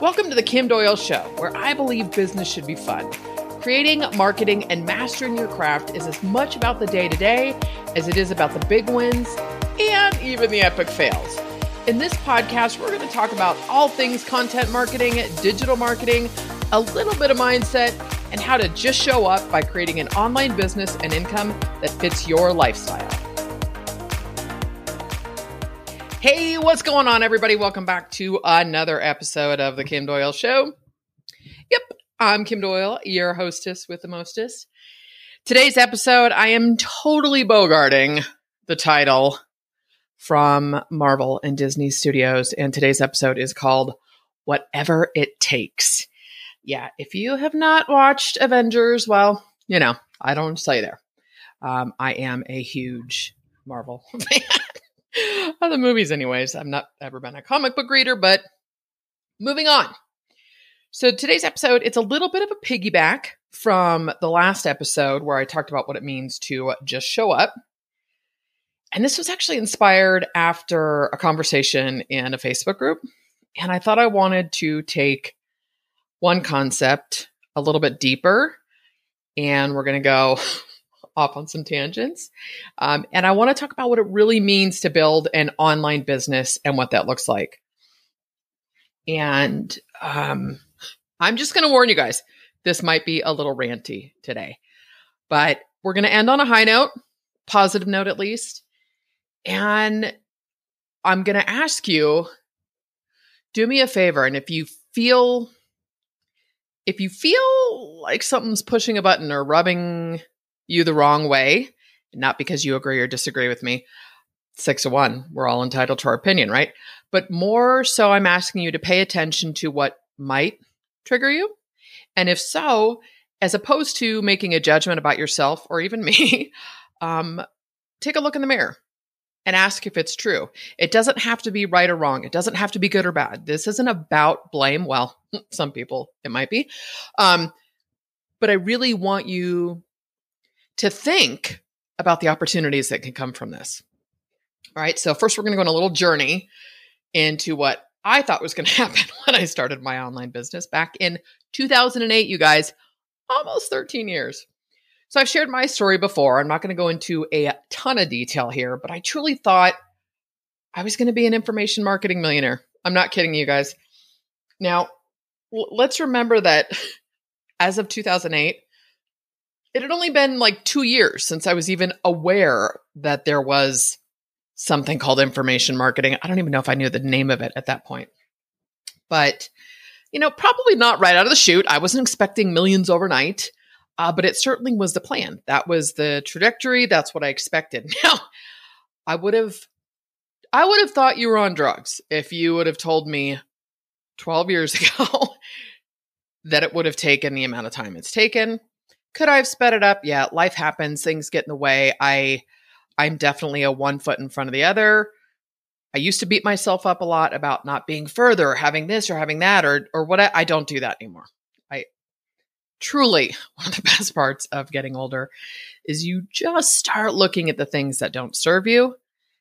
Welcome to the Kim Doyle Show, where I believe business should be fun. Creating, marketing, and mastering your craft is as much about the day to day as it is about the big wins and even the epic fails. In this podcast, we're going to talk about all things content marketing, digital marketing, a little bit of mindset, and how to just show up by creating an online business and income that fits your lifestyle. Hey, what's going on, everybody? Welcome back to another episode of The Kim Doyle Show. Yep, I'm Kim Doyle, your hostess with the mostest. Today's episode, I am totally bogarting the title from Marvel and Disney Studios, and today's episode is called Whatever It Takes. Yeah, if you have not watched Avengers, well, you know, I don't say there. Um, I am a huge Marvel fan. of the movies, anyways. I've not ever been a comic book reader, but moving on. So today's episode, it's a little bit of a piggyback from the last episode where I talked about what it means to just show up. And this was actually inspired after a conversation in a Facebook group. And I thought I wanted to take one concept a little bit deeper. And we're going to go off on some tangents. Um, and I want to talk about what it really means to build an online business and what that looks like. And um, I'm just going to warn you guys this might be a little ranty today, but we're going to end on a high note, positive note at least. And I'm going to ask you do me a favor. And if you feel, if you feel like something's pushing a button or rubbing you the wrong way, not because you agree or disagree with me. Six of one, we're all entitled to our opinion, right? But more so, I'm asking you to pay attention to what might trigger you. And if so, as opposed to making a judgment about yourself or even me, um, take a look in the mirror and ask if it's true. It doesn't have to be right or wrong. It doesn't have to be good or bad. This isn't about blame. Well, some people it might be. Um, but I really want you to think about the opportunities that can come from this. All right. So, first, we're going to go on a little journey into what I thought was going to happen when I started my online business back in 2008, you guys, almost 13 years. So, I've shared my story before. I'm not going to go into a ton of detail here, but I truly thought I was going to be an information marketing millionaire. I'm not kidding you guys. Now, let's remember that as of 2008, it had only been like two years since I was even aware that there was something called information marketing. I don't even know if I knew the name of it at that point. But, you know, probably not right out of the chute. I wasn't expecting millions overnight, uh, but it certainly was the plan. That was the trajectory. That's what I expected. Now, I would have. I would have thought you were on drugs if you would have told me 12 years ago that it would have taken the amount of time it's taken could I have sped it up? Yeah, life happens, things get in the way. I I'm definitely a one foot in front of the other. I used to beat myself up a lot about not being further, having this or having that or or what I, I don't do that anymore. I truly one of the best parts of getting older is you just start looking at the things that don't serve you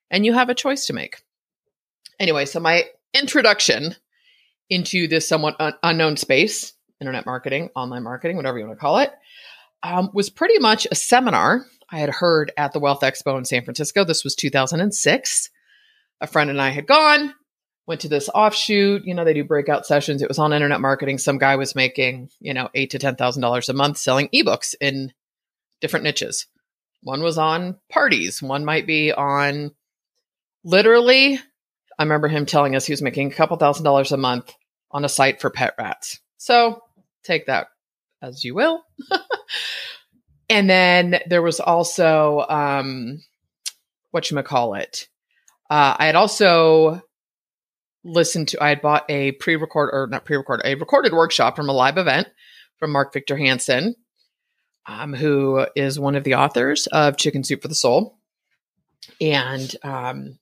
and you have a choice to make. Anyway, so my introduction into this somewhat un- unknown space, internet marketing, online marketing, whatever you want to call it, um, was pretty much a seminar I had heard at the Wealth Expo in San Francisco. This was 2006. A friend and I had gone, went to this offshoot. You know, they do breakout sessions. It was on internet marketing. Some guy was making, you know, eight to ten thousand dollars a month selling ebooks in different niches. One was on parties. One might be on literally. I remember him telling us he was making a couple thousand dollars a month on a site for pet rats. So take that as you will. and then there was also um what you call it. Uh, I had also listened to. I had bought a pre-record or not pre-record, a recorded workshop from a live event from Mark Victor Hansen, um, who is one of the authors of Chicken Soup for the Soul, and um,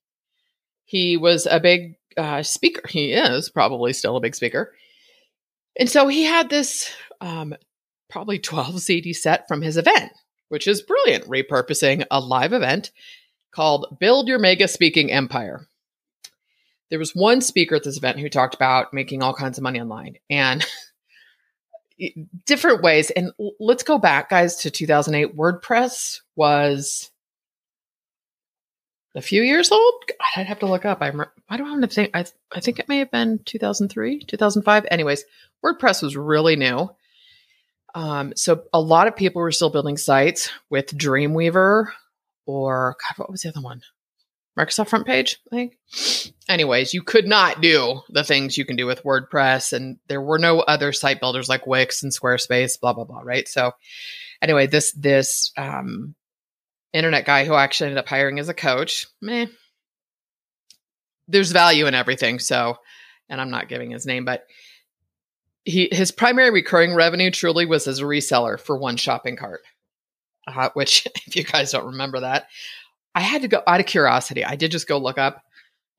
he was a big uh, speaker. He is probably still a big speaker, and so he had this um, probably 12 CD set from his event, which is brilliant, repurposing a live event called Build Your Mega Speaking Empire. there was one speaker at this event who talked about making all kinds of money online and different ways. And let's go back, guys, to 2008. WordPress was a few years old. God, I'd have to look up. I remember, I don't have to think. I, I think it may have been 2003, 2005. Anyways, WordPress was really new. Um, so a lot of people were still building sites with Dreamweaver or God, what was the other one? Microsoft FrontPage, I think. Anyways, you could not do the things you can do with WordPress, and there were no other site builders like Wix and Squarespace, blah blah blah. Right. So, anyway, this this um, internet guy who actually ended up hiring as a coach, meh. There's value in everything. So, and I'm not giving his name, but he his primary recurring revenue truly was as a reseller for 1ShoppingCart. Uh, which, if you guys don't remember that, I had to go out of curiosity. I did just go look up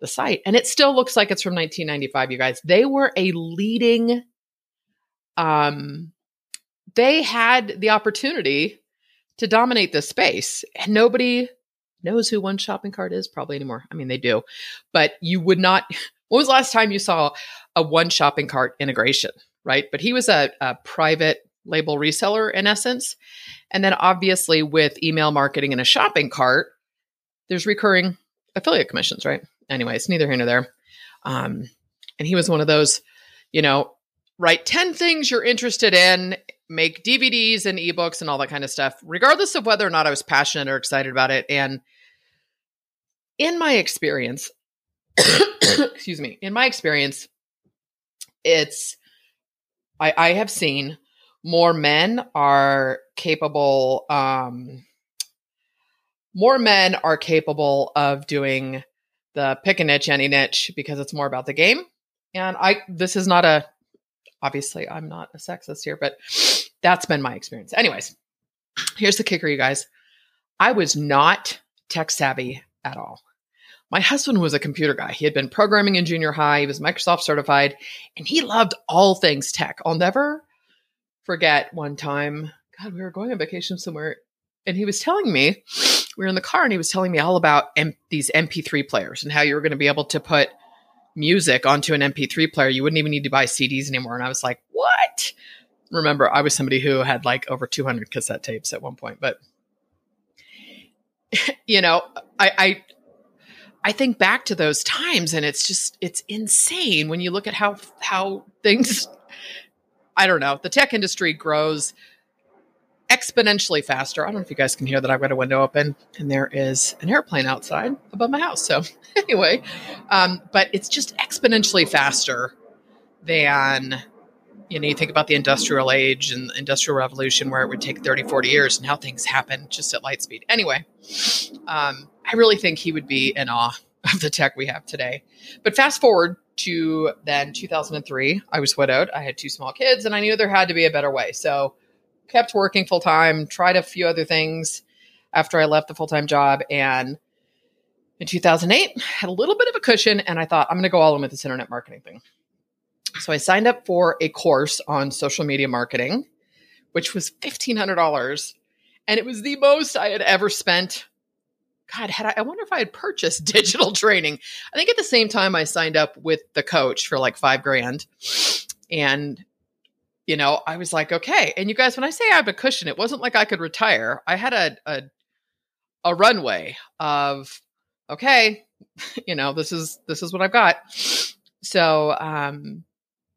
the site, and it still looks like it's from 1995. You guys, they were a leading. Um, they had the opportunity to dominate this space, and nobody knows who 1ShoppingCart is probably anymore. I mean, they do, but you would not. When was the last time you saw a 1ShoppingCart integration? Right, but he was a, a private label reseller in essence, and then obviously with email marketing and a shopping cart there's recurring affiliate commissions, right? Anyways, neither here nor there. Um, and he was one of those, you know, write 10 things you're interested in, make DVDs and ebooks and all that kind of stuff, regardless of whether or not I was passionate or excited about it. And in my experience, excuse me, in my experience, it's, I, I have seen more men are capable, um, more men are capable of doing the pick a niche, any niche, because it's more about the game. And I, this is not a, obviously, I'm not a sexist here, but that's been my experience. Anyways, here's the kicker, you guys. I was not tech savvy at all. My husband was a computer guy. He had been programming in junior high. He was Microsoft certified and he loved all things tech. I'll never forget one time, God, we were going on vacation somewhere and he was telling me we were in the car and he was telling me all about M- these MP3 players and how you were going to be able to put music onto an MP3 player. You wouldn't even need to buy CDs anymore. And I was like, what? Remember, I was somebody who had like over 200 cassette tapes at one point, but you know, I, I, think back to those times and it's just, it's insane when you look at how, how things, I don't know, the tech industry grows exponentially faster. I don't know if you guys can hear that. I've got a window open and there is an airplane outside above my house. So, anyway, um, but it's just exponentially faster than, you know, you think about the industrial age and industrial revolution where it would take 30, 40 years and how things happen just at light speed. Anyway, um, I really think he would be in awe of the tech we have today. But fast forward to then 2003, I was widowed. I had two small kids and I knew there had to be a better way. So, kept working full time, tried a few other things after I left the full time job. And in 2008, had a little bit of a cushion, and I thought, I'm going to go all in with this internet marketing thing. So I signed up for a course on social media marketing, which was $1,500. And it was the most I had ever spent. God, had I, I wonder if I had purchased digital training. I think at the same time I signed up with the coach for like five grand. And you know, I was like, okay. And you guys, when I say I have a cushion, it wasn't like I could retire. I had a a, a runway of, okay, you know, this is this is what I've got. So um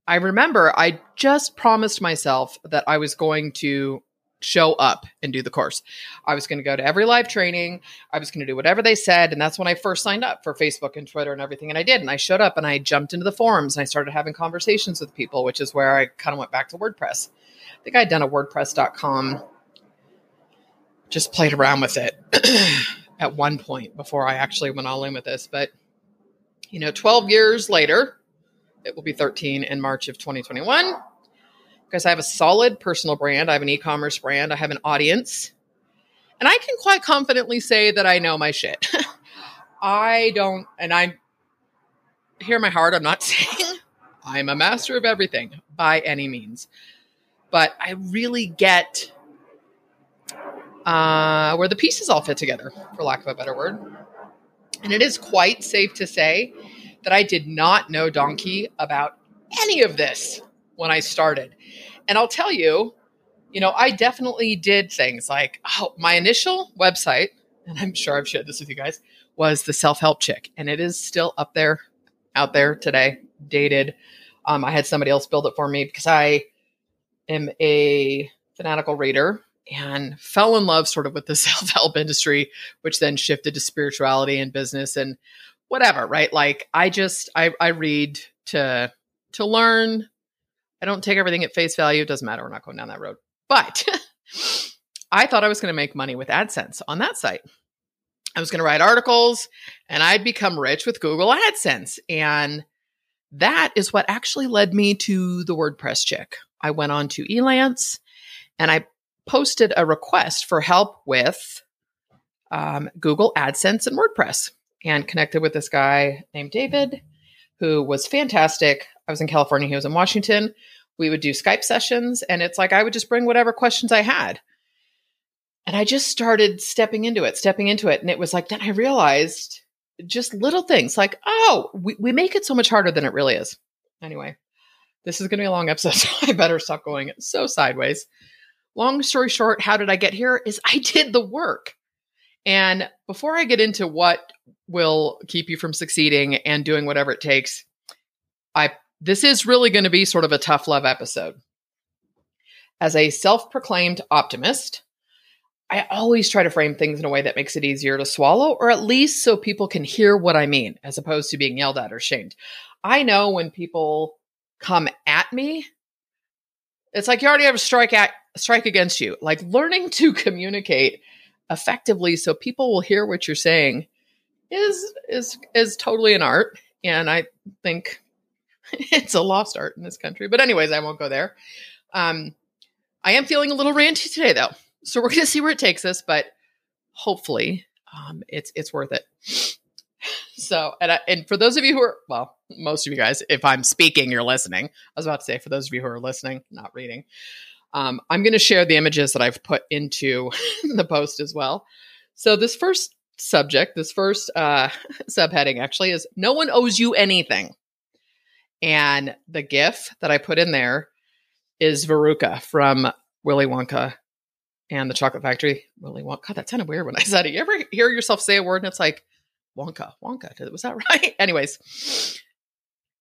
I remember I just promised myself that I was going to show up and do the course. I was going to go to every live training. I was going to do whatever they said. And that's when I first signed up for Facebook and Twitter and everything. And I did. And I showed up and I jumped into the forums and I started having conversations with people, which is where I kind of went back to WordPress. I think I'd done a WordPress.com, just played around with it at one point before I actually went all in with this. But, you know, 12 years later, it will be 13 in March of 2021 because I have a solid personal brand. I have an e commerce brand. I have an audience. And I can quite confidently say that I know my shit. I don't, and I hear my heart, I'm not saying I'm a master of everything by any means, but I really get uh, where the pieces all fit together, for lack of a better word. And it is quite safe to say that I did not know donkey about any of this when I started. And I'll tell you, you know, I definitely did things like, oh, my initial website, and I'm sure I've shared this with you guys, was the self help chick. And it is still up there, out there today, dated. Um, I had somebody else build it for me because I am a fanatical reader and fell in love sort of with the self help industry, which then shifted to spirituality and business and whatever, right? Like I just I, I read to to learn. I don't take everything at face value. It doesn't matter. We're not going down that road. But I thought I was going to make money with AdSense on that site. I was going to write articles and I'd become rich with Google AdSense. And that is what actually led me to the WordPress chick. I went on to Elance and I posted a request for help with um, Google AdSense and WordPress and connected with this guy named David, who was fantastic. I was in California, he was in Washington. We would do Skype sessions, and it's like I would just bring whatever questions I had. And I just started stepping into it, stepping into it. And it was like, then I realized just little things like, oh, we, we make it so much harder than it really is. Anyway, this is going to be a long episode, so I better stop going so sideways long story short, how did I get here? Is I did the work. And before I get into what will keep you from succeeding and doing whatever it takes, I this is really going to be sort of a tough love episode. As a self-proclaimed optimist, I always try to frame things in a way that makes it easier to swallow, or at least so people can hear what I mean, as opposed to being yelled at or shamed. I know when people come at me, it's like you already have a strike at strike against you. Like learning to communicate effectively so people will hear what you're saying is is is totally an art and I think it's a lost art in this country. But anyways, I won't go there. Um I am feeling a little ranty today though. So we're going to see where it takes us, but hopefully um it's it's worth it. So, and I, and for those of you who are well, most of you guys, if I'm speaking, you're listening. I was about to say for those of you who are listening, not reading. Um, I'm going to share the images that I've put into the post as well. So, this first subject, this first uh, subheading actually is No one owes you anything. And the GIF that I put in there is Veruca from Willy Wonka and the Chocolate Factory. Willy Wonka. That sounded weird when I said it. You ever hear yourself say a word and it's like Wonka, Wonka? Was that right? Anyways,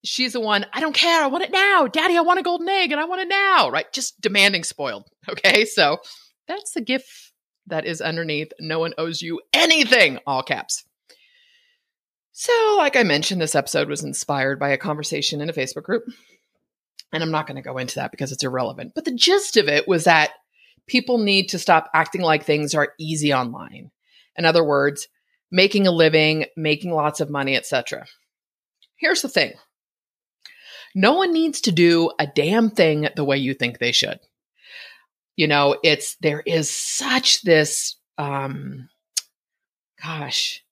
she's the one, I don't care. I want it now. Daddy, I want a golden egg and I want it now, right? Just demanding spoiled. Okay. So that's the GIF that is underneath. No one owes you anything, all caps. So, like I mentioned, this episode was inspired by a conversation in a Facebook group. And I'm not going to go into that because it's irrelevant. But the gist of it was that people need to stop acting like things are easy online. In other words, making a living, making lots of money, etc. Here's the thing no one needs to do a damn thing the way you think they should. You know, it's there is such this um gosh.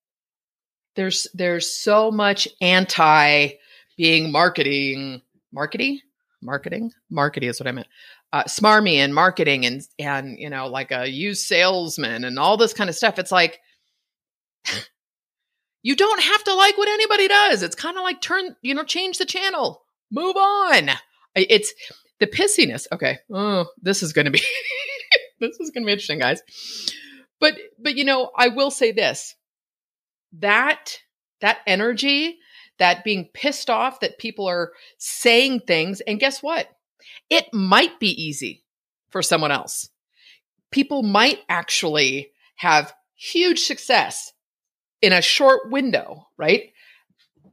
There's there's so much anti being marketing marketing marketing marketing is what I meant. Uh, smarmy and marketing and and you know like a used salesman and all this kind of stuff. It's like you don't have to like what anybody does. It's kind of like turn, you know, change the channel move on. It's the pissiness. Okay. Oh, this is to be this is to be interesting, guys. But but you know, I will say this. That that energy, that being pissed off that people are saying things and guess what? It might be easy for someone else. People might actually have huge success in a short window, right?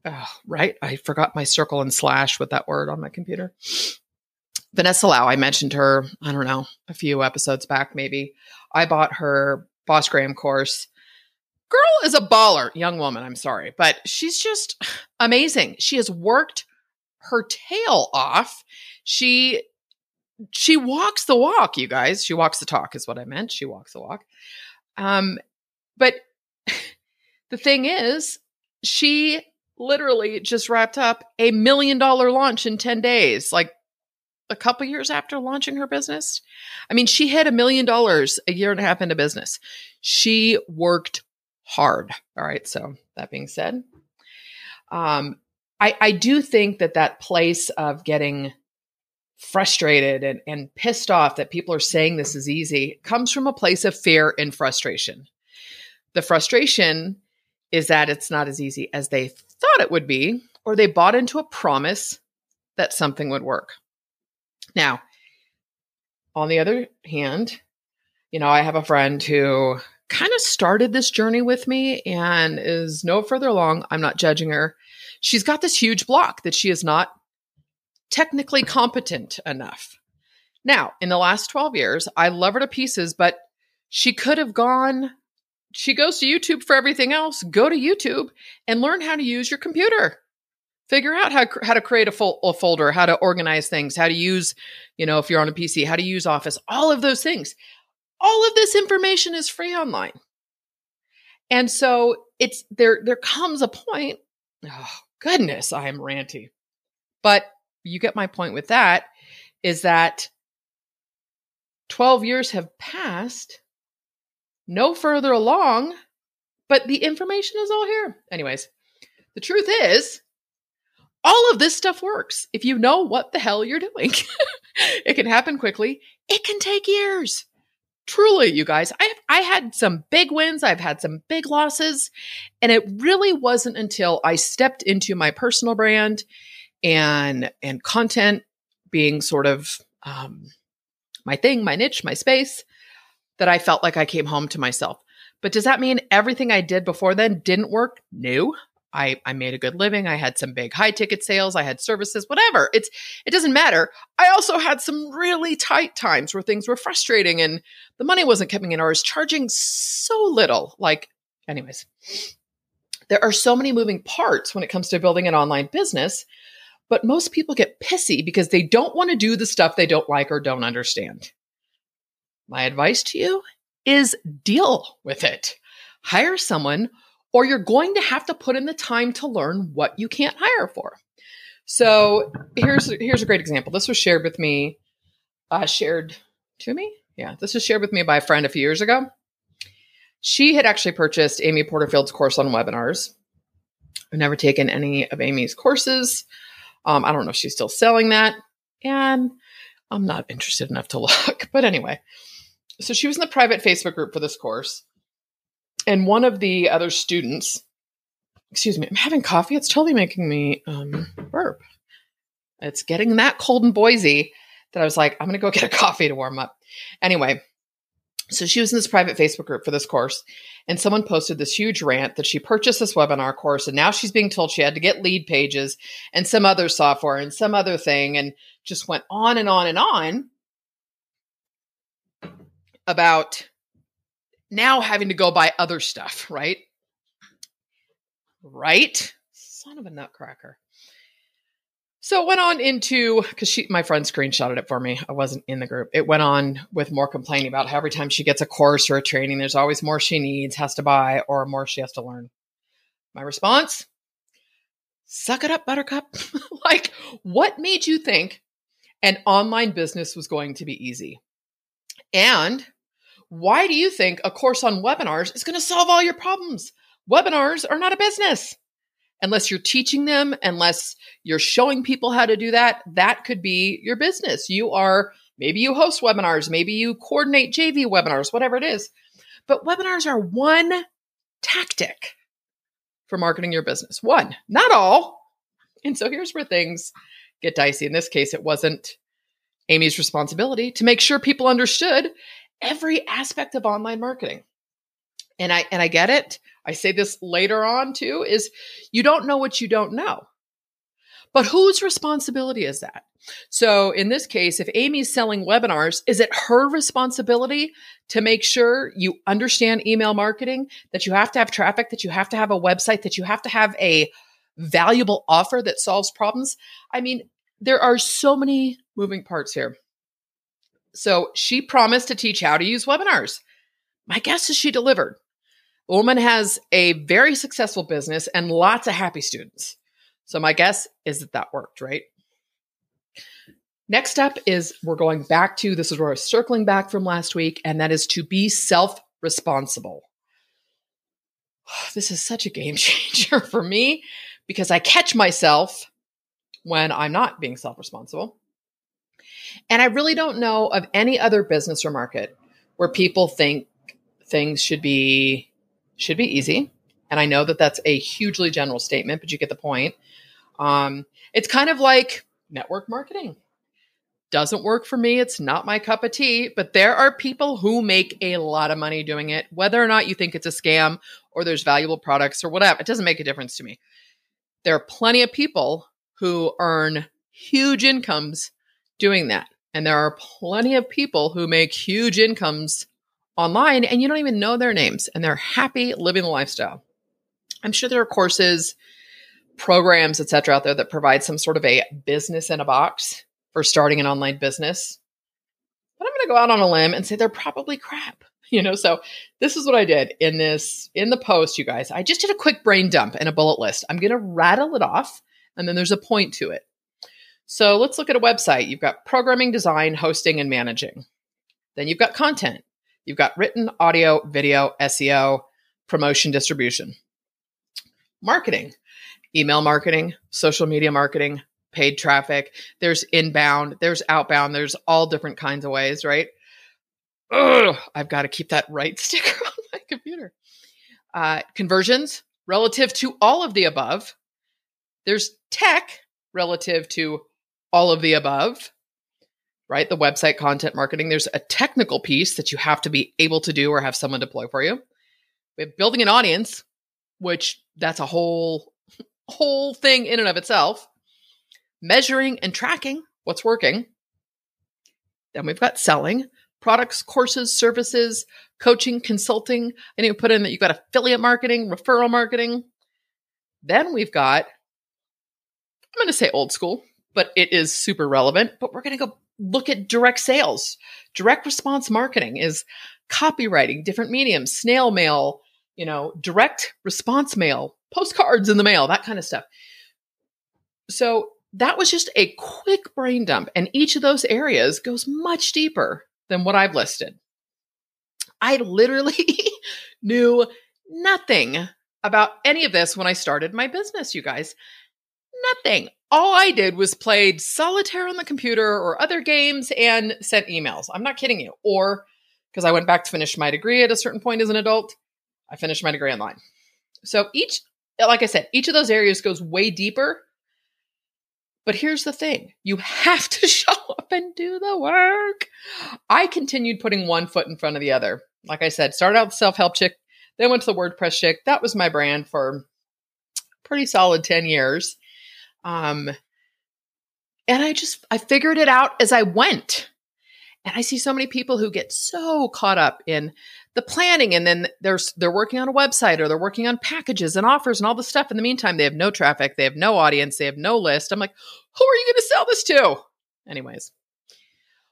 oh, right? I forgot my circle and slash with that word on my computer. Vanessa Lau, I mentioned her, I don't know, a few episodes back, maybe. I bought her Bossgram course. Girl is a baller, young woman, I'm sorry, but she's just amazing. She has worked her tail off. She she walks the walk, you guys. She walks the talk is what I meant. She walks the walk. Um but the thing is, she literally just wrapped up a million dollar launch in 10 days, like a couple years after launching her business. I mean, she hit a million dollars a year and a half into business. She worked hard. All right. So, that being said, um, I, I do think that that place of getting frustrated and, and pissed off that people are saying this is easy comes from a place of fear and frustration. The frustration is that it's not as easy as they thought it would be, or they bought into a promise that something would work. Now, on the other hand, you know, I have a friend who kind of started this journey with me and is no further along. I'm not judging her. She's got this huge block that she is not technically competent enough. Now, in the last 12 years, I love her to pieces, but she could have gone. She goes to YouTube for everything else. Go to YouTube and learn how to use your computer. Figure out how, how to create a, fol- a folder, how to organize things, how to use, you know, if you're on a PC, how to use Office, all of those things. All of this information is free online. And so it's there there comes a point, oh goodness, I am ranty. But you get my point with that is that 12 years have passed, no further along, but the information is all here. Anyways, the truth is, all of this stuff works if you know what the hell you're doing. it can happen quickly, it can take years. Truly, you guys, I I had some big wins, I've had some big losses, and it really wasn't until I stepped into my personal brand and and content being sort of um, my thing, my niche, my space, that I felt like I came home to myself. But does that mean everything I did before then didn't work? No. I, I made a good living. I had some big high ticket sales. I had services, whatever. It's it doesn't matter. I also had some really tight times where things were frustrating and the money wasn't coming in or I was charging so little. Like, anyways, there are so many moving parts when it comes to building an online business but most people get pissy because they don't want to do the stuff they don't like or don't understand. My advice to you is deal with it. Hire someone, or you're going to have to put in the time to learn what you can't hire for. So here's here's a great example. This was shared with me, uh, shared to me. Yeah, this was shared with me by a friend a few years ago. She had actually purchased Amy Porterfield's course on webinars. I've never taken any of Amy's courses. Um, I don't know if she's still selling that. And I'm not interested enough to look. But anyway, so she was in the private Facebook group for this course. And one of the other students, excuse me, I'm having coffee. It's totally making me um, burp. It's getting that cold in Boise that I was like, I'm going to go get a coffee to warm up. Anyway, so she was in this private Facebook group for this course, and someone posted this huge rant that she purchased this webinar course, and now she's being told she had to get Leadpages and some other software and some other thing, and just went on and on and on about now having to go buy other stuff, right? Right? Son of a nutcracker. So it went on into because she my friend screenshotted it for me. I wasn't in the group. It went on with more complaining about how every time she gets a course or a training, there's always more she needs, has to buy, or more she has to learn. My response: Suck it up, Buttercup. like, what made you think an online business was going to be easy? And why do you think a course on webinars is going to solve all your problems? Webinars are not a business unless you're teaching them, unless you're showing people how to do that, that could be your business. You are maybe you host webinars, maybe you coordinate JV webinars, whatever it is. But webinars are one tactic for marketing your business. One, not all. And so here's where things get dicey. In this case, it wasn't Amy's responsibility to make sure people understood every aspect of online marketing. And I and I get it. I say this later on too, is you don't know what you don't know. But whose responsibility is that? So in this case, if Amy's selling webinars, is it her responsibility to make sure you understand email marketing, that you have to have traffic, that you have to have a website, that you have to have a valuable offer that solves problems? I mean, there are so many moving parts here. So she promised to teach how to use webinars. My guess is she delivered. The woman has a very successful business and lots of happy students. So my guess is that that worked, right? Next up is we're going back to this is where we're circling back from last week, and that is to be self responsible. This is such a game changer for me because I catch myself when I'm not being self responsible. And I really don't know of any other business or market where people think things should be should be easy. And I know that that's a hugely general statement, but you get the point. Um, it's kind of like network marketing. Doesn't work for me. It's not my cup of tea, but there are people who make a lot of money doing it, whether or not you think it's a scam or there's valuable products or whatever. It doesn't make a difference to me. There are plenty of people who earn huge incomes doing that. And there are plenty of people who make huge incomes online and you don't even know their names and they're happy living the lifestyle. I'm sure there are courses, programs, etc. out there that provide some sort of a business in a box for starting an online business. But I'm going to go out on a limb and say they're probably crap. You know, so this is what I did in this in the post, you guys. I just did a quick brain dump and a bullet list. I'm going to rattle it off and then there's a point to it. So let's look at a website. You've got programming, design, hosting, and managing. Then you've got content. You've got written, audio, video, SEO, promotion, distribution. Marketing, email marketing, social media marketing, paid traffic. There's inbound, there's outbound, there's all different kinds of ways, right? Ugh, I've got to keep that right sticker on my computer. Uh, conversions relative to all of the above. There's tech relative to all of the above, right? The website content marketing. There's a technical piece that you have to be able to do or have someone deploy for you. We have building an audience, which that's a whole whole thing in and of itself. Measuring and tracking what's working. Then we've got selling, products, courses, services, coaching, consulting. And you put in that you've got affiliate marketing, referral marketing. Then we've got, I'm going to say old school, but it is super relevant. But we're going to go look at direct sales. Direct response marketing is copywriting, different mediums, snail mail, you know, direct response mail, postcards in the mail, that kind of stuff. So that was just a quick brain dump. And each of those areas goes much deeper than what I've listed. I literally knew nothing about any of this when I started my business, you guys. Nothing. All I did was played solitaire on the computer or other games and sent emails. I'm not kidding you. Or because I went back to finish my degree at a certain point as an adult, I finished my degree online. So each, like I said, each of those areas goes way deeper. But here's the thing you have to show up and do the work. I continued putting one foot in front of the other. Like I said, started out self help chick, then went to the WordPress chick. That was my brand for pretty solid 10 years. Um, and I just, I figured it out as I went. And I see so many people who get so caught up in the planning and then there's they're working on a website or they're working on packages and offers and all the stuff. In the meantime they have no traffic they have no audience they have no list. I'm like who are you going to sell this to? Anyways.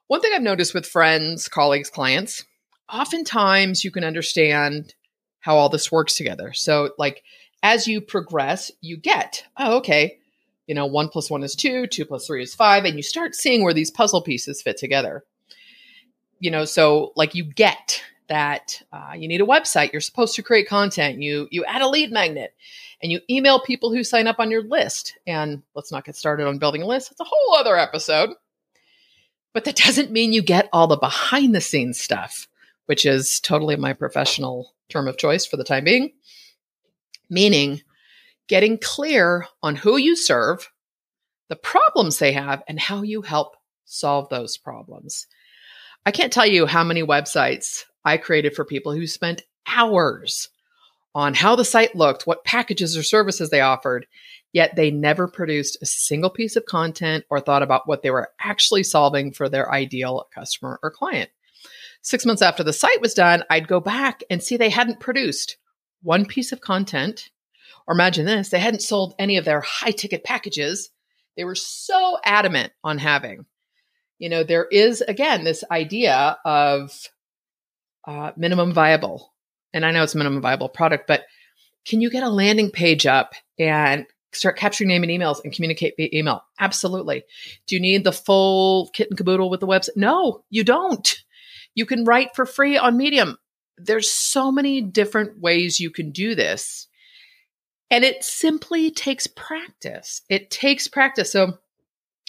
One thing i've noticed with friends colleagues clients oftentimes you can understand how all this works together. So like as you progress you get oh okay you know one plus one is two two plus three is five and you start seeing where these puzzle pieces fit together. You know so like you get that uh, you need a website you're supposed to create content you you add a lead magnet and you email people who sign up on your list. And let's not get started on building a list it's a whole other episode. But that doesn't mean you get all the behind the scenes stuff which is totally my professional term of choice for the time being. Meaning getting clear on who you serve the problems they have and how you help solve those problems I can't tell you how many websites I created for people who spent hours on how the site looked, what packages or services they offered, yet they never produced a single piece of content or thought about what they were actually solving for their ideal customer or client. Six months after the site was done, I'd go back and see they hadn't produced one piece of content. Or imagine this they hadn't sold any of their high ticket packages. They were so adamant on having. You know, there is, again, this idea of uh, minimum viable. And I know it's minimum viable product, but can you get a landing page up and start capturing name and emails and communicate via email? Absolutely. Do you need the full kit and caboodle with the website? No, you don't. You can write for free on Medium. There's so many different ways you can do this. And it simply takes practice. It takes practice. So,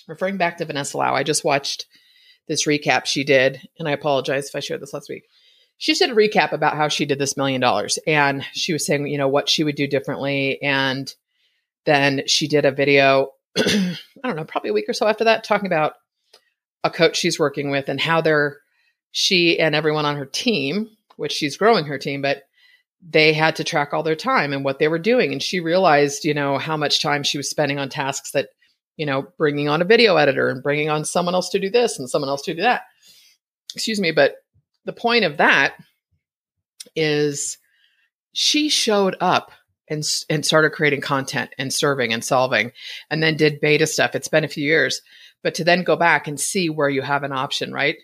referring back to Vanessa Lau, I just watched this recap she did, and I apologize if I shared this last week. She did a recap about how she did this million dollars, and she was saying, you know, what she would do differently. And then she did a video, I don't know, probably a week or so after that, talking about a coach she's working with and how they're, she and everyone on her team, which she's growing her team, but they had to track all their time and what they were doing. And she realized, you know, how much time she was spending on tasks that, you know, bringing on a video editor and bringing on someone else to do this and someone else to do that. Excuse me. But the point of that is she showed up and, and started creating content and serving and solving and then did beta stuff. It's been a few years, but to then go back and see where you have an option, right?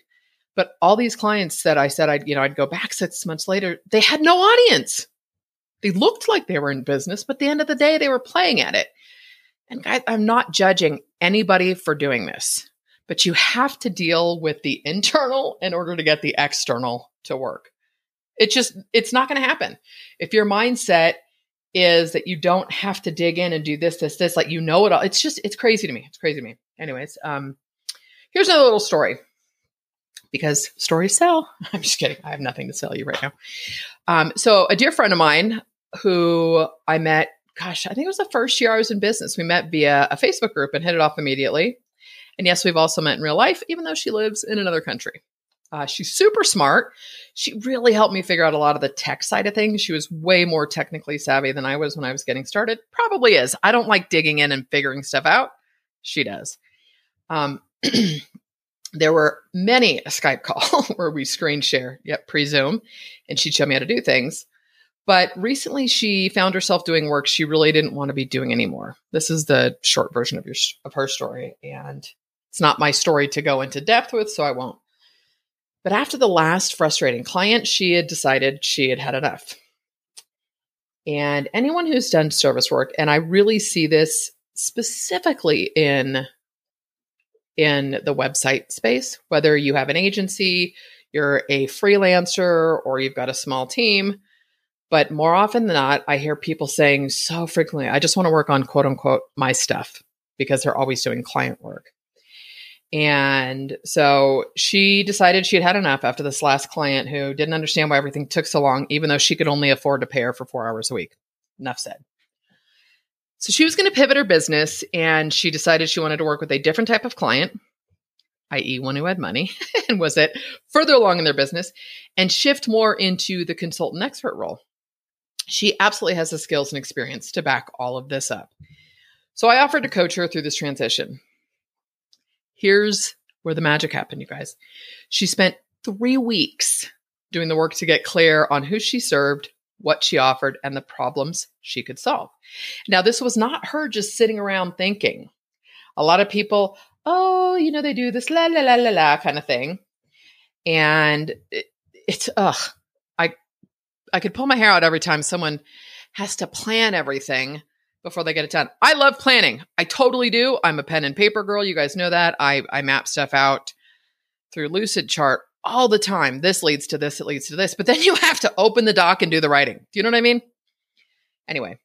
But all these clients that I said I'd, you know, I'd go back six months later, they had no audience. They looked like they were in business, but at the end of the day, they were playing at it. And guys, I'm not judging anybody for doing this, but you have to deal with the internal in order to get the external to work. It just, it's not going to happen. If your mindset is that you don't have to dig in and do this, this, this, like you know it all. It's just, it's crazy to me. It's crazy to me. Anyways, um, here's another little story because stories sell. I'm just kidding. I have nothing to sell you right now. Um, so, a dear friend of mine who I met, gosh, I think it was the first year I was in business. We met via a Facebook group and hit it off immediately. And yes, we've also met in real life, even though she lives in another country. Uh, she's super smart. She really helped me figure out a lot of the tech side of things. She was way more technically savvy than I was when I was getting started. Probably is. I don't like digging in and figuring stuff out. She does. Um, there were many a Skype call where we screen share, yep, pre Zoom, and she'd show me how to do things. But recently, she found herself doing work she really didn't want to be doing anymore. This is the short version of your of her story, and it's not my story to go into depth with, so I won't. But after the last frustrating client, she had decided she had had enough. And anyone who's done service work, and I really see this specifically in in the website space, whether you have an agency, you're a freelancer, or you've got a small team. But more often than not, I hear people saying so frequently, I just want to work on quote unquote my stuff because they're always doing client work. And so she decided she had had enough after this last client who didn't understand why everything took so long, even though she could only afford to pay her for four hours a week. Enough said. So she was going to pivot her business and she decided she wanted to work with a different type of client, i.e., one who had money and was it further along in their business, and shift more into the consultant expert role. She absolutely has the skills and experience to back all of this up. So I offered to coach her through this transition. Here's where the magic happened, you guys. She spent three weeks doing the work to get clear on who she served, what she offered, and the problems she could solve. Now, this was not her just sitting around thinking. A lot of people, oh, you know, they do this la la la la la kind of thing. And it, it's, ugh, I, I could pull my hair out every time someone has to plan everything before they get it done. I love planning. I totally do. I'm a pen and paper girl. You guys know that. I, I map stuff out through Lucidchart all the time. This leads to this, it leads to this. But then you have to open the doc and do the writing. Do you know what I mean? Anyway,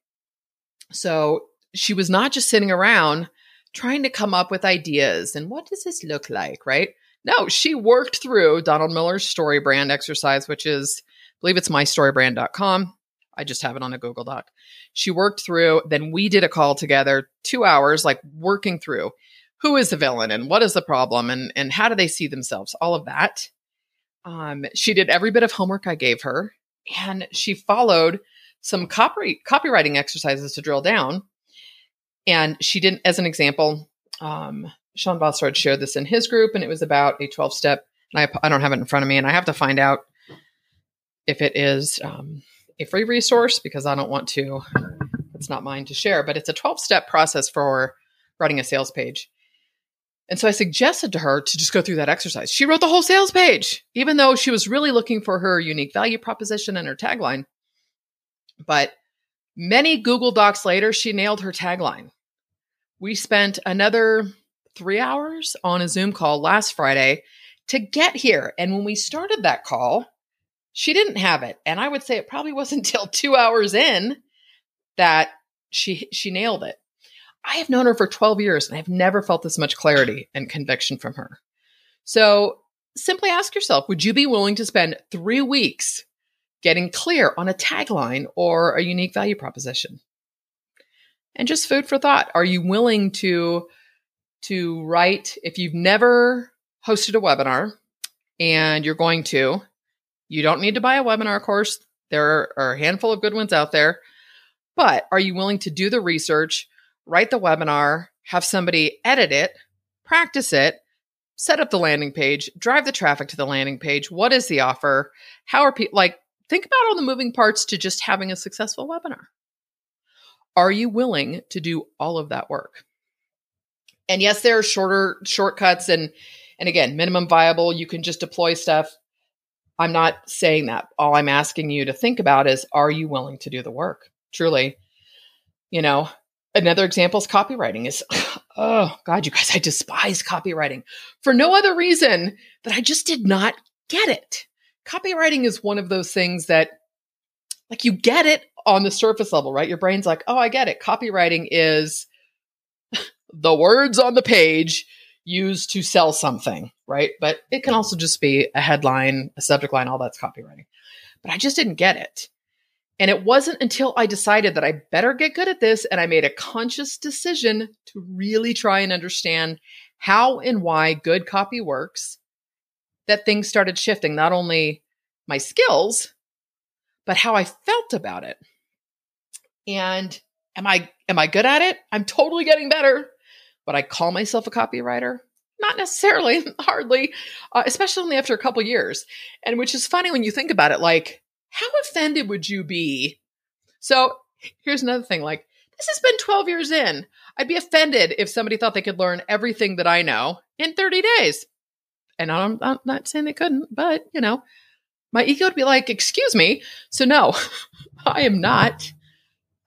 so she was not just sitting around trying to come up with ideas and what does this look like, right? No, she worked through Donald Miller's StoryBrand exercise, which is, I believe it's mystorybrand.com. I just have it on a Google Doc. She worked through, then we did a call together, two hours, like working through who is the villain and what is the problem and, and how do they see themselves, all of that. Um, she did every bit of homework I gave her, and she followed some copy, copywriting exercises to drill down. And she didn't, as an example, um, Sean Bossard shared this in his group, and it was about a 12 step. And I, I don't have it in front of me, and I have to find out if it is um, a free resource because I don't want to, it's not mine to share, but it's a 12 step process for writing a sales page. And so I suggested to her to just go through that exercise. She wrote the whole sales page, even though she was really looking for her unique value proposition and her tagline. But many Google Docs later, she nailed her tagline. We spent another three hours on a Zoom call last Friday to get here. And when we started that call, she didn't have it. And I would say it probably wasn't until two hours in that she she nailed it. I have known her for 12 years and I've never felt this much clarity and conviction from her. So simply ask yourself would you be willing to spend three weeks getting clear on a tagline or a unique value proposition? And just food for thought. Are you willing to, to write, if you've never hosted a webinar and you're going to, you don't need to buy a webinar course. There are a handful of good ones out there. But are you willing to do the research, write the webinar, have somebody edit it, practice it, set up the landing page, drive the traffic to the landing page? What is the offer? How are people like think about all the moving parts to just having a successful webinar? Are you willing to do all of that work? And yes, there are shorter shortcuts and and again, minimum viable, you can just deploy stuff. I'm not saying that. All I'm asking you to think about is are you willing to do the work? Truly. You know, another example is copywriting is oh god, you guys, I despise copywriting for no other reason that I just did not get it. Copywriting is one of those things that like you get it on the surface level, right? Your brain's like, "Oh, I get it. Copywriting is the words on the page used to sell something, right? But it can also just be a headline, a subject line, all that's copywriting. But I just didn't get it. And it wasn't until I decided that I better get good at this and I made a conscious decision to really try and understand how and why good copy works that things started shifting not only my skills, but how I felt about it. And am I am I good at it? I'm totally getting better. But I call myself a copywriter? Not necessarily, hardly, uh, especially only after a couple years. And which is funny when you think about it. Like, how offended would you be? So here's another thing. Like, this has been 12 years in. I'd be offended if somebody thought they could learn everything that I know in 30 days. And I'm, I'm not saying they couldn't, but you know, my ego would be like, excuse me. So no, I am not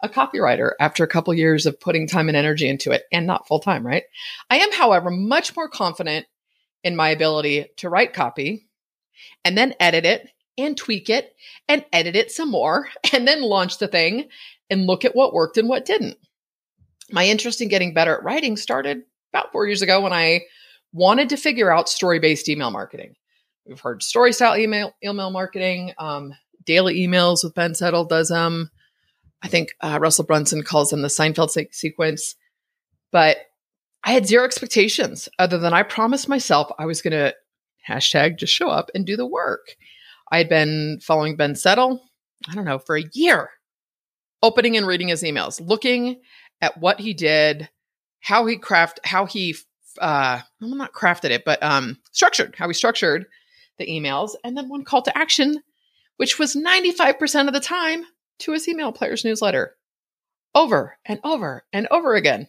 a copywriter after a couple years of putting time and energy into it and not full time, right? I am, however, much more confident in my ability to write copy and then edit it and tweak it and edit it some more and then launch the thing and look at what worked and what didn't. My interest in getting better at writing started about four years ago when I wanted to figure out story based email marketing. We've heard story style email email marketing. Um, daily emails with Ben Settle does um I think uh, Russell Brunson calls them the Seinfeld se- sequence. But I had zero expectations other than I promised myself I was going to hashtag just show up and do the work. I had been following Ben Settle, I don't know, for a year, opening and reading his emails, looking at what he did, how he craft, how he, uh, well, not crafted it, but um, structured, how he structured the emails, and then one call to action, which was 95% of the time to his email players newsletter over and over and over again.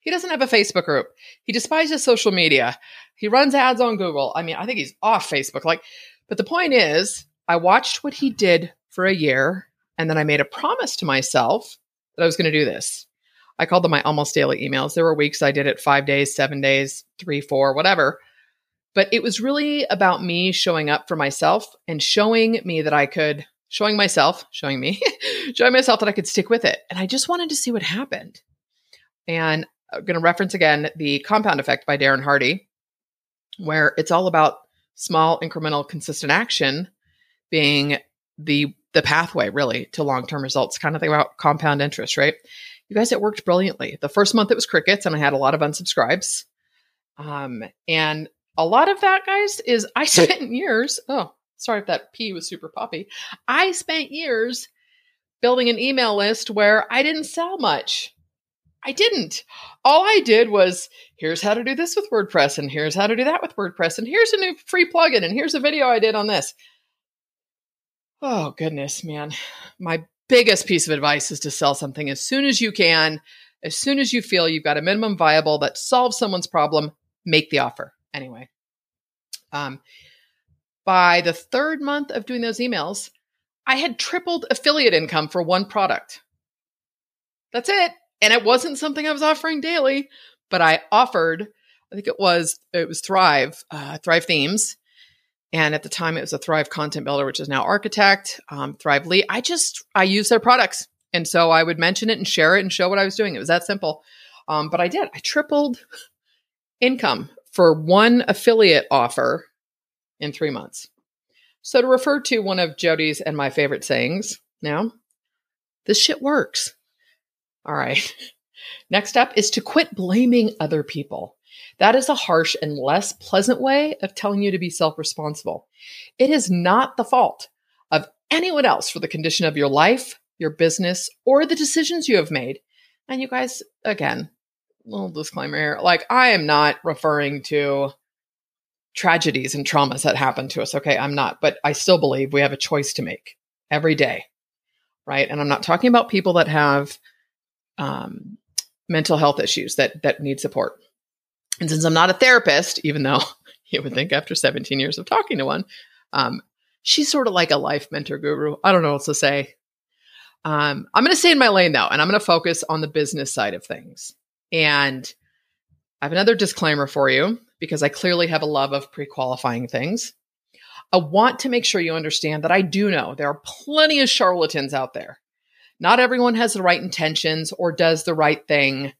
He doesn't have a Facebook group. He despises social media. He runs ads on Google. I mean, I think he's off Facebook. Like, but the point is, I watched what he did for a year and then I made a promise to myself that I was going to do this. I called them my almost daily emails. There were weeks I did it five days, seven days, three, four, whatever. But it was really about me showing up for myself and showing me that I could showing myself, showing me, showing myself that I could stick with it. And I just wanted to see what happened. And I'm going to reference again the compound effect by Darren Hardy, where it's all about small, incremental, consistent action being the the pathway really to long-term results. Kind of think about compound interest, right? You guys, it worked brilliantly. The first month it was crickets, and I had a lot of unsubscribes. Um, and a lot of that, guys, is I spent years. Oh, sorry if that P was super poppy. I spent years building an email list where I didn't sell much. I didn't. All I did was here's how to do this with WordPress, and here's how to do that with WordPress, and here's a new free plugin, and here's a video I did on this. Oh, goodness, man. My biggest piece of advice is to sell something as soon as you can, as soon as you feel you've got a minimum viable that solves someone's problem, make the offer. Anyway, um, by the third month of doing those emails, I had tripled affiliate income for one product. That's it. And it wasn't something I was offering daily, but I offered, I think it was, it was Thrive, uh, Thrive Themes. And at the time it was a Thrive content builder, which is now Architect, um, Thrive Lead. I just, I use their products And so I would mention it and share it and show what I was doing. It was that simple. Um, but I did. I tripled income for one affiliate offer in three months. So to refer to one of Jody's and my favorite sayings now, this shit works. All right. Next up is to quit blaming other people. That is a harsh and less pleasant way of telling you to be self responsible. It is not the fault of anyone else for the condition of your life, your business, or the decisions you have made. And you guys, again, little disclaimer here like, I am not referring to tragedies and traumas that happen to us. Okay, I'm not, but I still believe we have a choice to make every day. Right. And I'm not talking about people that have um, mental health issues that that need support. And since I'm not a therapist, even though you would think after 17 years of talking to one, um, she's sort of like a life mentor guru. I don't know what to say. Um, I'm going to stay in my lane though, and I'm going to focus on the business side of things. And I have another disclaimer for you because I clearly have a love of pre qualifying things. I want to make sure you understand that I do know there are plenty of charlatans out there. Not everyone has the right intentions or does the right thing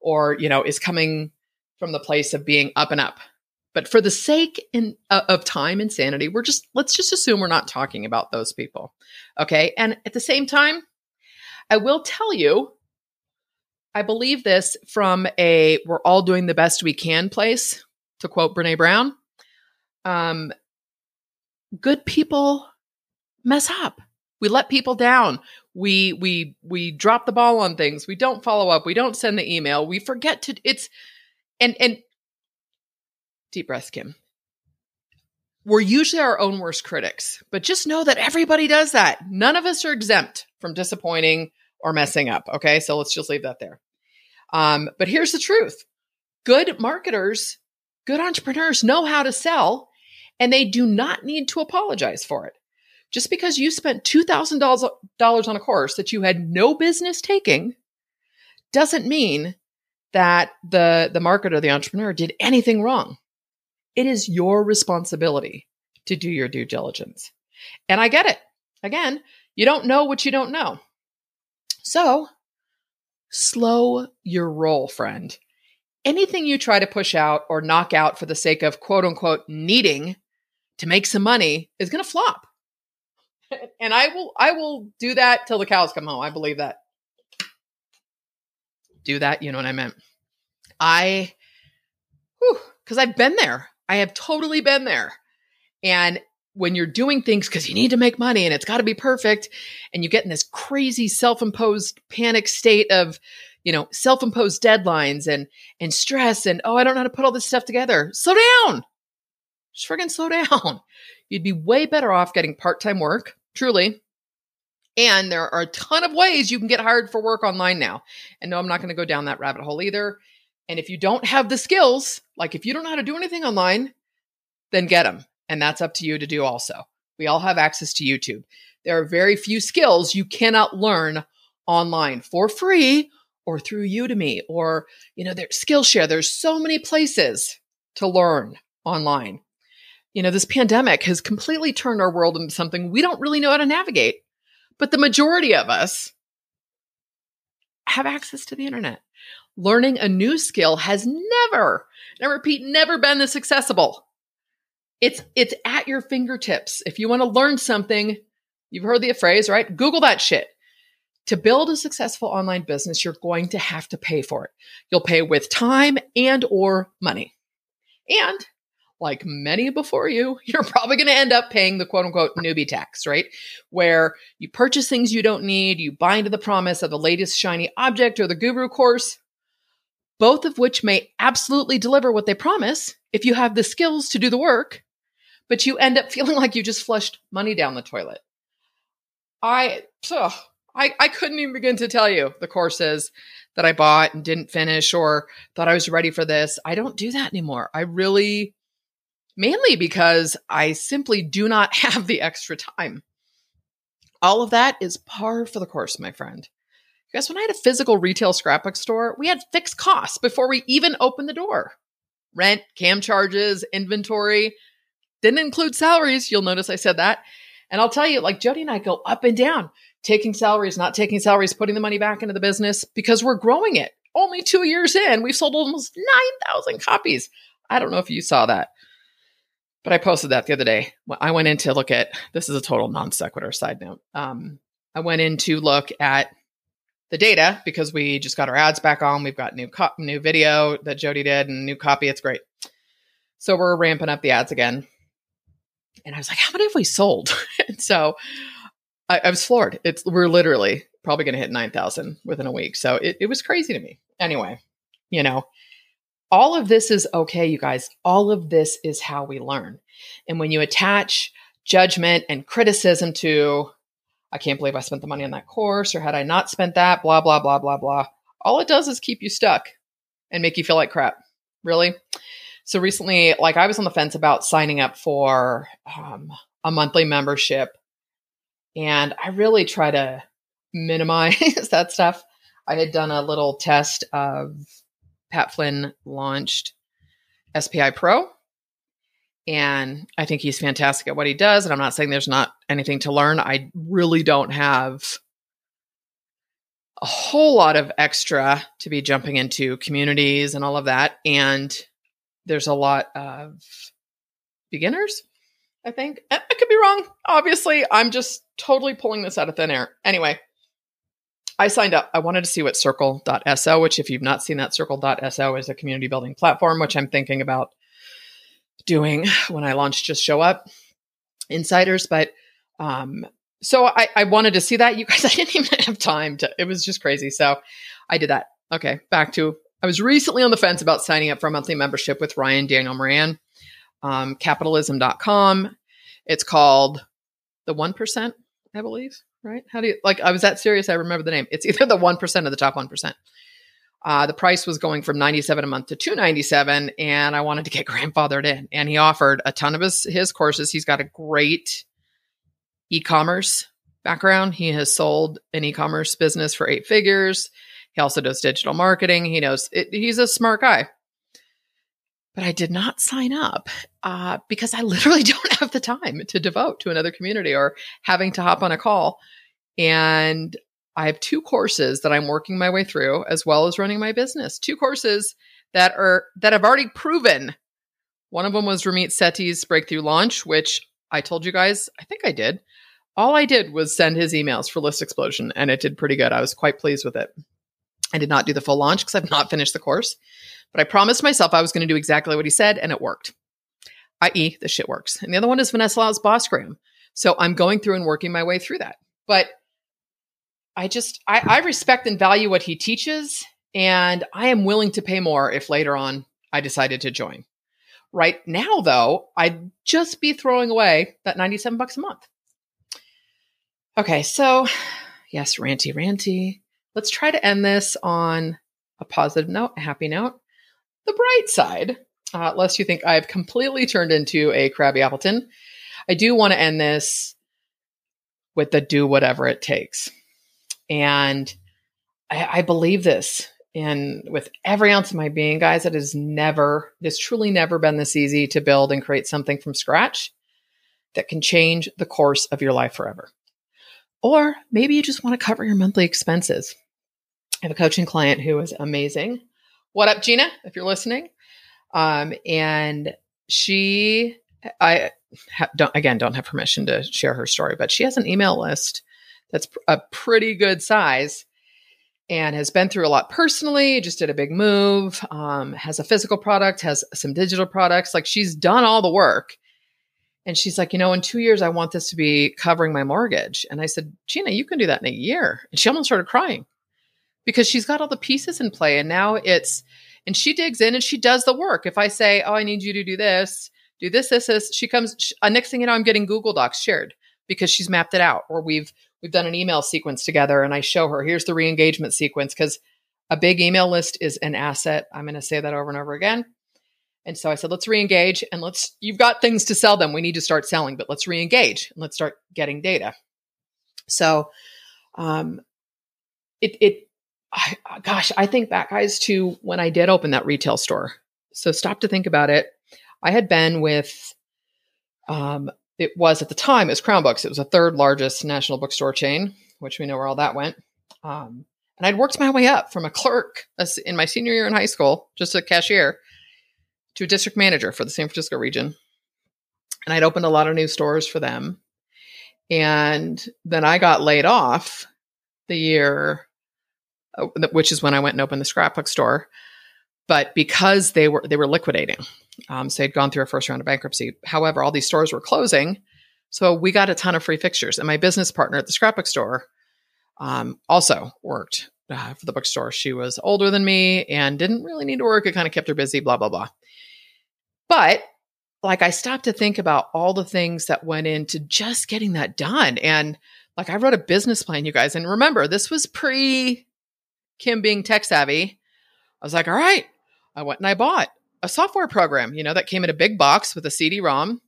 or, you know, is coming from the place of being up and up. But for the sake in, uh, of time and sanity, we're just, let's just assume we're not talking about those people. Okay. And at the same time, I will tell you, I believe this from a we're all doing the best we can place, to quote Brene Brown. Um, good people mess up. We let people down. We we we drop the ball on things. We don't follow up. We don't send the email. We forget to it's and and deep breath, Kim. We're usually our own worst critics, but just know that everybody does that. None of us are exempt from disappointing or messing up. Okay. So let's just leave that there. Um, but here's the truth good marketers, good entrepreneurs know how to sell, and they do not need to apologize for it. Just because you spent $2,000 on a course that you had no business taking doesn't mean that the, the marketer, the entrepreneur did anything wrong. It is your responsibility to do your due diligence. And I get it. Again, you don't know what you don't know. So slow your roll, friend. Anything you try to push out or knock out for the sake of quote unquote needing to make some money is going to flop. and I will I will do that till the cows come home. I believe that. Do that, you know what I meant. I cuz I've been there. I have totally been there. And when you're doing things because you need to make money and it's got to be perfect and you get in this crazy self-imposed panic state of you know self-imposed deadlines and and stress and oh i don't know how to put all this stuff together slow down just friggin' slow down you'd be way better off getting part-time work truly and there are a ton of ways you can get hired for work online now and no i'm not going to go down that rabbit hole either and if you don't have the skills like if you don't know how to do anything online then get them and that's up to you to do also. We all have access to YouTube. There are very few skills you cannot learn online for free or through Udemy or, you know, there's Skillshare. There's so many places to learn online. You know, this pandemic has completely turned our world into something we don't really know how to navigate. But the majority of us have access to the internet. Learning a new skill has never, and I repeat, never been this accessible. It's it's at your fingertips. If you want to learn something, you've heard the phrase, right? Google that shit. To build a successful online business, you're going to have to pay for it. You'll pay with time and or money. And like many before you, you're probably going to end up paying the quote unquote newbie tax, right? Where you purchase things you don't need, you buy into the promise of the latest shiny object or the guru course, both of which may absolutely deliver what they promise if you have the skills to do the work, but you end up feeling like you just flushed money down the toilet. I, ugh, I, I couldn't even begin to tell you the courses that I bought and didn't finish or thought I was ready for this. I don't do that anymore. I really, mainly because I simply do not have the extra time. All of that is par for the course, my friend. Guys, when I had a physical retail scrapbook store, we had fixed costs before we even opened the door rent, cam charges, inventory. Didn't include salaries. You'll notice I said that. And I'll tell you, like Jody and I go up and down. taking salaries, not taking salaries, putting the money back into the business because we're growing it. Only two years in, we've sold almost 9,000 copies. I don't know if you saw that, but I posted that the other day. I went in to look at this is a total non sequitur side note. Um, I went in to look at the data because we just got our ads back on. We've got new co- new video that Jody did and new copy. It's great. So we're ramping up the ads again. And I was like, how many have we sold? so I, I was floored. It's we're literally probably going to hit 9,000 within a week. So it, it was crazy to me. Anyway, you know, all of this is okay, you guys. All of this is how we learn. And when you attach judgment and criticism to, I can't believe I spent the money on that course, or had I not spent that, blah, blah, blah, blah, blah, all it does is keep you stuck and make you feel like crap. Really? So recently, like I was on the fence about signing up for um, a monthly membership, and I really try to minimize that stuff. I had done a little test of Pat Flynn launched SPI Pro. And I think he's fantastic at what he does. And I'm not saying there's not anything to learn. I really don't have a whole lot of extra to be jumping into communities and all of that. And there's a lot of beginners, I think. I could be wrong. Obviously, I'm just totally pulling this out of thin air. Anyway, I signed up. I wanted to see what circle.so, which if you've not seen that, circle.so is a community building platform, which I'm thinking about doing when I launch Just Show Up Insiders. But um, so I, I wanted to see that. You guys, I didn't even have time to, it was just crazy. So I did that. Okay, back to, I was recently on the fence about signing up for a monthly membership with Ryan Daniel Moran, um, capitalism.com. It's called the 1%, I believe right? How do you like? I was that serious. I remember the name. It's either the one percent or the top one percent. Uh, the price was going from 97 a month to 297 and i wanted to get grandfathered in and he offered a ton of his his courses he's got a great e-commerce background he has sold an e-commerce business for eight figures he also does digital marketing he knows it, he's a smart guy but I did not sign up uh, because I literally don't have the time to devote to another community or having to hop on a call. And I have two courses that I'm working my way through, as well as running my business. Two courses that are that have already proven. One of them was Ramit Sethi's breakthrough launch, which I told you guys, I think I did. All I did was send his emails for List Explosion, and it did pretty good. I was quite pleased with it. I did not do the full launch because I've not finished the course. But I promised myself I was going to do exactly what he said, and it worked. I.e., the shit works. And the other one is Vanessa Lau's Bossgram. So I'm going through and working my way through that. But I just, I, I respect and value what he teaches, and I am willing to pay more if later on I decided to join. Right now, though, I'd just be throwing away that 97 bucks a month. Okay, so yes, ranty, ranty. Let's try to end this on a positive note, a happy note the bright side, uh, lest you think I've completely turned into a crabby Appleton, I do want to end this with the do whatever it takes. And I, I believe this in with every ounce of my being, guys. It has never, it has truly never been this easy to build and create something from scratch that can change the course of your life forever. Or maybe you just want to cover your monthly expenses. I have a coaching client who is amazing what up, Gina, if you're listening. Um, and she, I ha- don't, again, don't have permission to share her story, but she has an email list that's a pretty good size and has been through a lot personally, just did a big move, um, has a physical product, has some digital products. Like she's done all the work. And she's like, you know, in two years, I want this to be covering my mortgage. And I said, Gina, you can do that in a year. And she almost started crying because she's got all the pieces in play and now it's and she digs in and she does the work. If i say oh i need you to do this do this this this she comes she, uh, next thing you know i'm getting google docs shared because she's mapped it out or we've we've done an email sequence together and i show her here's the re-engagement sequence because a big email list is an asset. I'm going to say that over and over again. And so i said let's re-engage and let's you've got things to sell them. We need to start selling but let's re-engage and let's start getting data. So um it it I, gosh, I think back, guys, to when I did open that retail store. So stop to think about it. I had been with, um, it was at the time, it was Crown Books. It was the third largest national bookstore chain. which we know where all that went. Um, and I'd worked my way up from a clerk in my senior year in high school, just a cashier, to a district manager for the San Francisco region. And I'd opened a lot of new stores for them. And then I got laid off the year, uh, which is when I went and opened the scrapbook store. But because they were they were liquidating, um, so they'd gone through a first round of bankruptcy. However, all these stores were closing, so we got a ton of free fixtures. And my business partner at the scrapbook store um, also worked uh, for the bookstore. She was older than me and didn't really need to work. It kind of kept her busy. Blah blah blah. But like I stopped to think about all the things that went into just getting that done. And like I wrote a business plan, you guys. And remember, this was pre Kim being tech savvy. I was like, all right, I went and I bought a software program, you know, that came in a big box with a CD ROM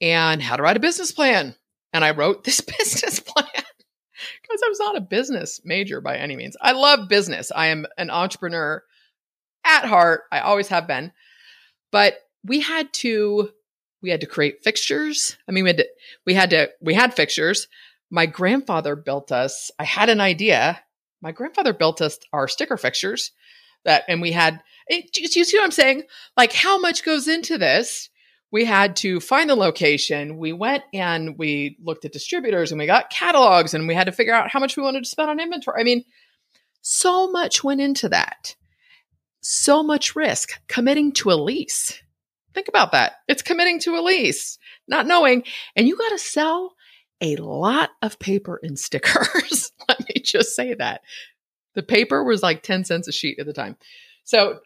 and how to write a business plan. And I wrote this business plan because I was not a business major by any means. I love business. I am an entrepreneur at heart. I always have been. But we had to we had to create fixtures. I mean, we had to, we had to we had fixtures. My grandfather built us. I had an idea. My grandfather built us our sticker fixtures that, and we had. Eh, it, you see what I'm saying? Like, how much goes into this? We had to find the location. We went and we looked at distributors and we got catalogs and we had to figure out how much we wanted to spend on inventory. I mean, so much went into that. So much risk committing to a lease Think about that. It's committing to a lease, not knowing. And you got to sell a lot of paper and stickers. Let me just say that. The paper was like 10 cents a sheet at the time. So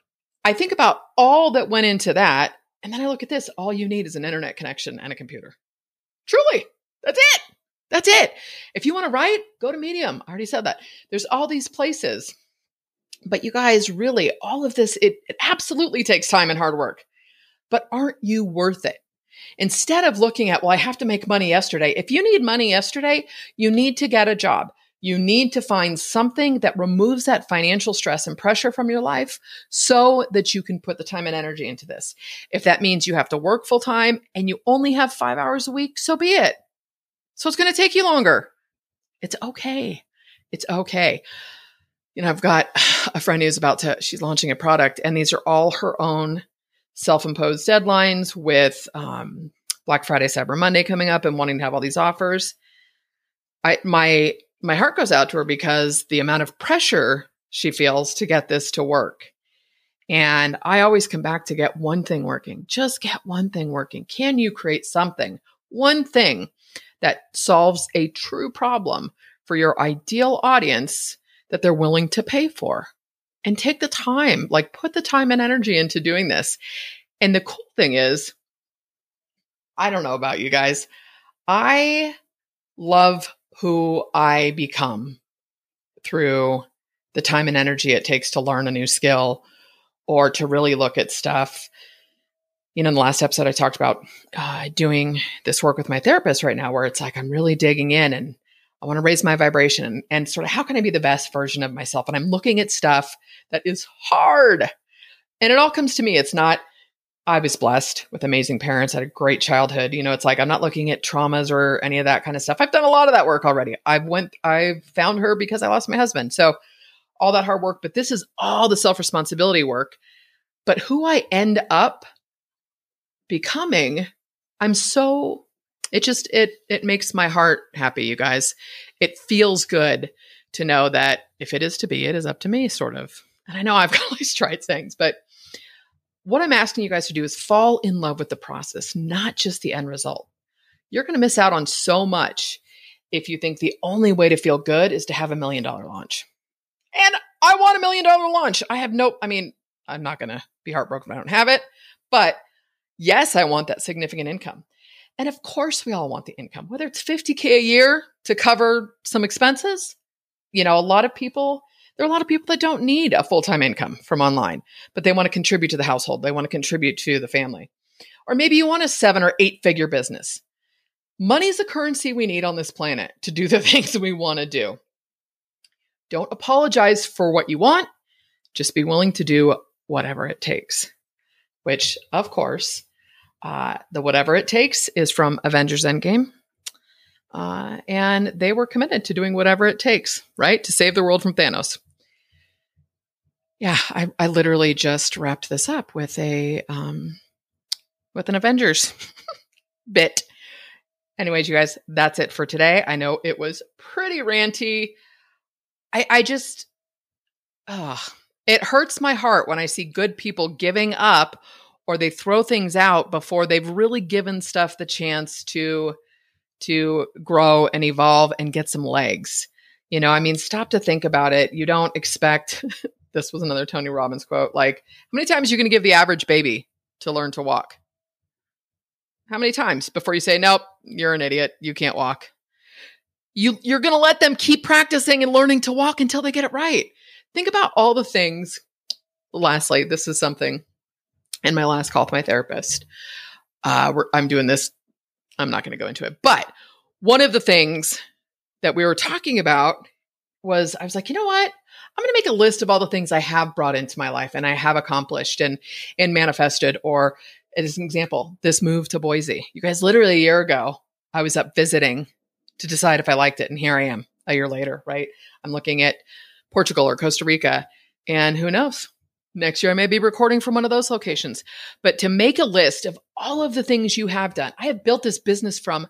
I think about all that went into that. And then I look at this all you need is an internet connection and a computer. Truly, that's it. That's it. If you want to write, go to Medium. I already said that. There's all these places. But you guys, really, all of this, it, it absolutely takes time and hard work but aren't you worth it? Instead of looking at, well, I have to make money yesterday. If you need money yesterday, you need to get a job. You need to find something that removes that financial stress and pressure from your life so that you can put the time and energy into this. If that means you have to work full time and you only have five hours a week, so be it. So it's going to take you longer. It's okay. It's okay. You know, I've got a friend who's about to, she's launching a product, and these are all her own self-imposed deadlines with um, Black Friday, Cyber Monday coming up, and wanting to have all these offers. I my my heart goes out to her because the amount of pressure she feels to get this to work. And I always come back to get one thing working. Just get one thing working. Can you create something, one thing that solves a true problem for your ideal audience that they're willing to pay for? And take the time, like put the time and energy into doing this. And the cool thing is, I don't know about you guys, I love who I become through the time and energy it takes to learn a new skill or to really look at stuff. You know, in the last episode, I talked about uh, doing this work with my therapist right now, where it's like I'm really digging in and I want to raise my vibration and, and sort of how can I be the best version of myself? And I'm looking at stuff that is hard. And it all comes to me. It's not, I was blessed with amazing parents, had a great childhood. You know, it's like I'm not looking at traumas or any of that kind of stuff. I've done a lot of that work already. I've went, I found her because I lost my husband. So all that hard work, but this is all the self responsibility work. But who I end up becoming, I'm so it just it it makes my heart happy you guys. It feels good to know that if it is to be it is up to me sort of. And i know i've these trite things but what i'm asking you guys to do is fall in love with the process not just the end result. You're going to miss out on so much if you think the only way to feel good is to have a million dollar launch. And i want a million dollar launch. I have no i mean i'm not going to be heartbroken if i don't have it but yes i want that significant income and of course, we all want the income, whether it's 50K a year to cover some expenses. You know, a lot of people, there are a lot of people that don't need a full time income from online, but they want to contribute to the household. They want to contribute to the family. Or maybe you want a seven or eight figure business. Money is the currency we need on this planet to do the things we want to do. Don't apologize for what you want. Just be willing to do whatever it takes, which, of course, uh, the whatever it takes is from Avengers Endgame. Uh, and they were committed to doing whatever it takes, right, to save the world from Thanos. Yeah, I, I literally just wrapped this up with a um, with an Avengers bit. Anyways, you guys, that's it for today. I know it was pretty ranty. I, I just, ugh, it hurts my heart when I see good people giving up or they throw things out before they've really given stuff the chance to to grow and evolve and get some legs. You know, I mean, stop to think about it. You don't expect this was another Tony Robbins quote, like, how many times are you going to give the average baby to learn to walk? How many times before you say, nope, you're an idiot. You can't walk? You, you're going to let them keep practicing and learning to walk until they get it right. Think about all the things. Lastly, this is something in my last call with my therapist. Uh, I'm doing this. I'm not going to go into it, but one of the things that we were talking about was I was like, you know what? I'm going to make a list of all the things I have brought into my life and I have accomplished and and manifested or as an example, this move to Boise. You guys, literally a year ago, I was up visiting to decide if I liked it. And here I am a year later, right? I'm looking at Portugal or Costa Rica. And who knows? Next year, I may be recording from one of those locations. But to make a list of all of the things you have done, I have built this business from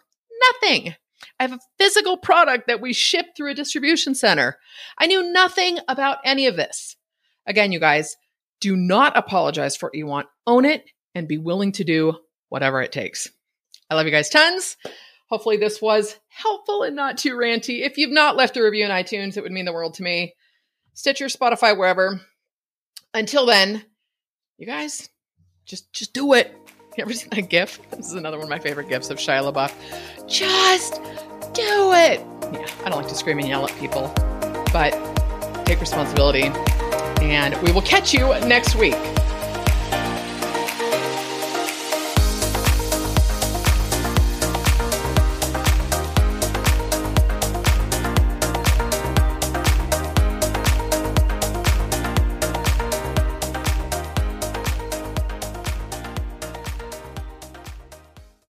nothing. I have a physical product that we ship through a distribution center. I knew nothing about any of this. Again, you guys, do not apologize for what you want. Own it and be willing to do whatever it takes. I love you guys tons. Hopefully, this was helpful and not too ranty. If you've not left a review in iTunes, it would mean the world to me. Stitcher, Spotify, wherever. Until then, you guys, just just do it. You ever seen that GIF? This is another one of my favorite GIFs of Shia LaBeouf. Just do it. Yeah, I don't like to scream and yell at people, but take responsibility. And we will catch you next week.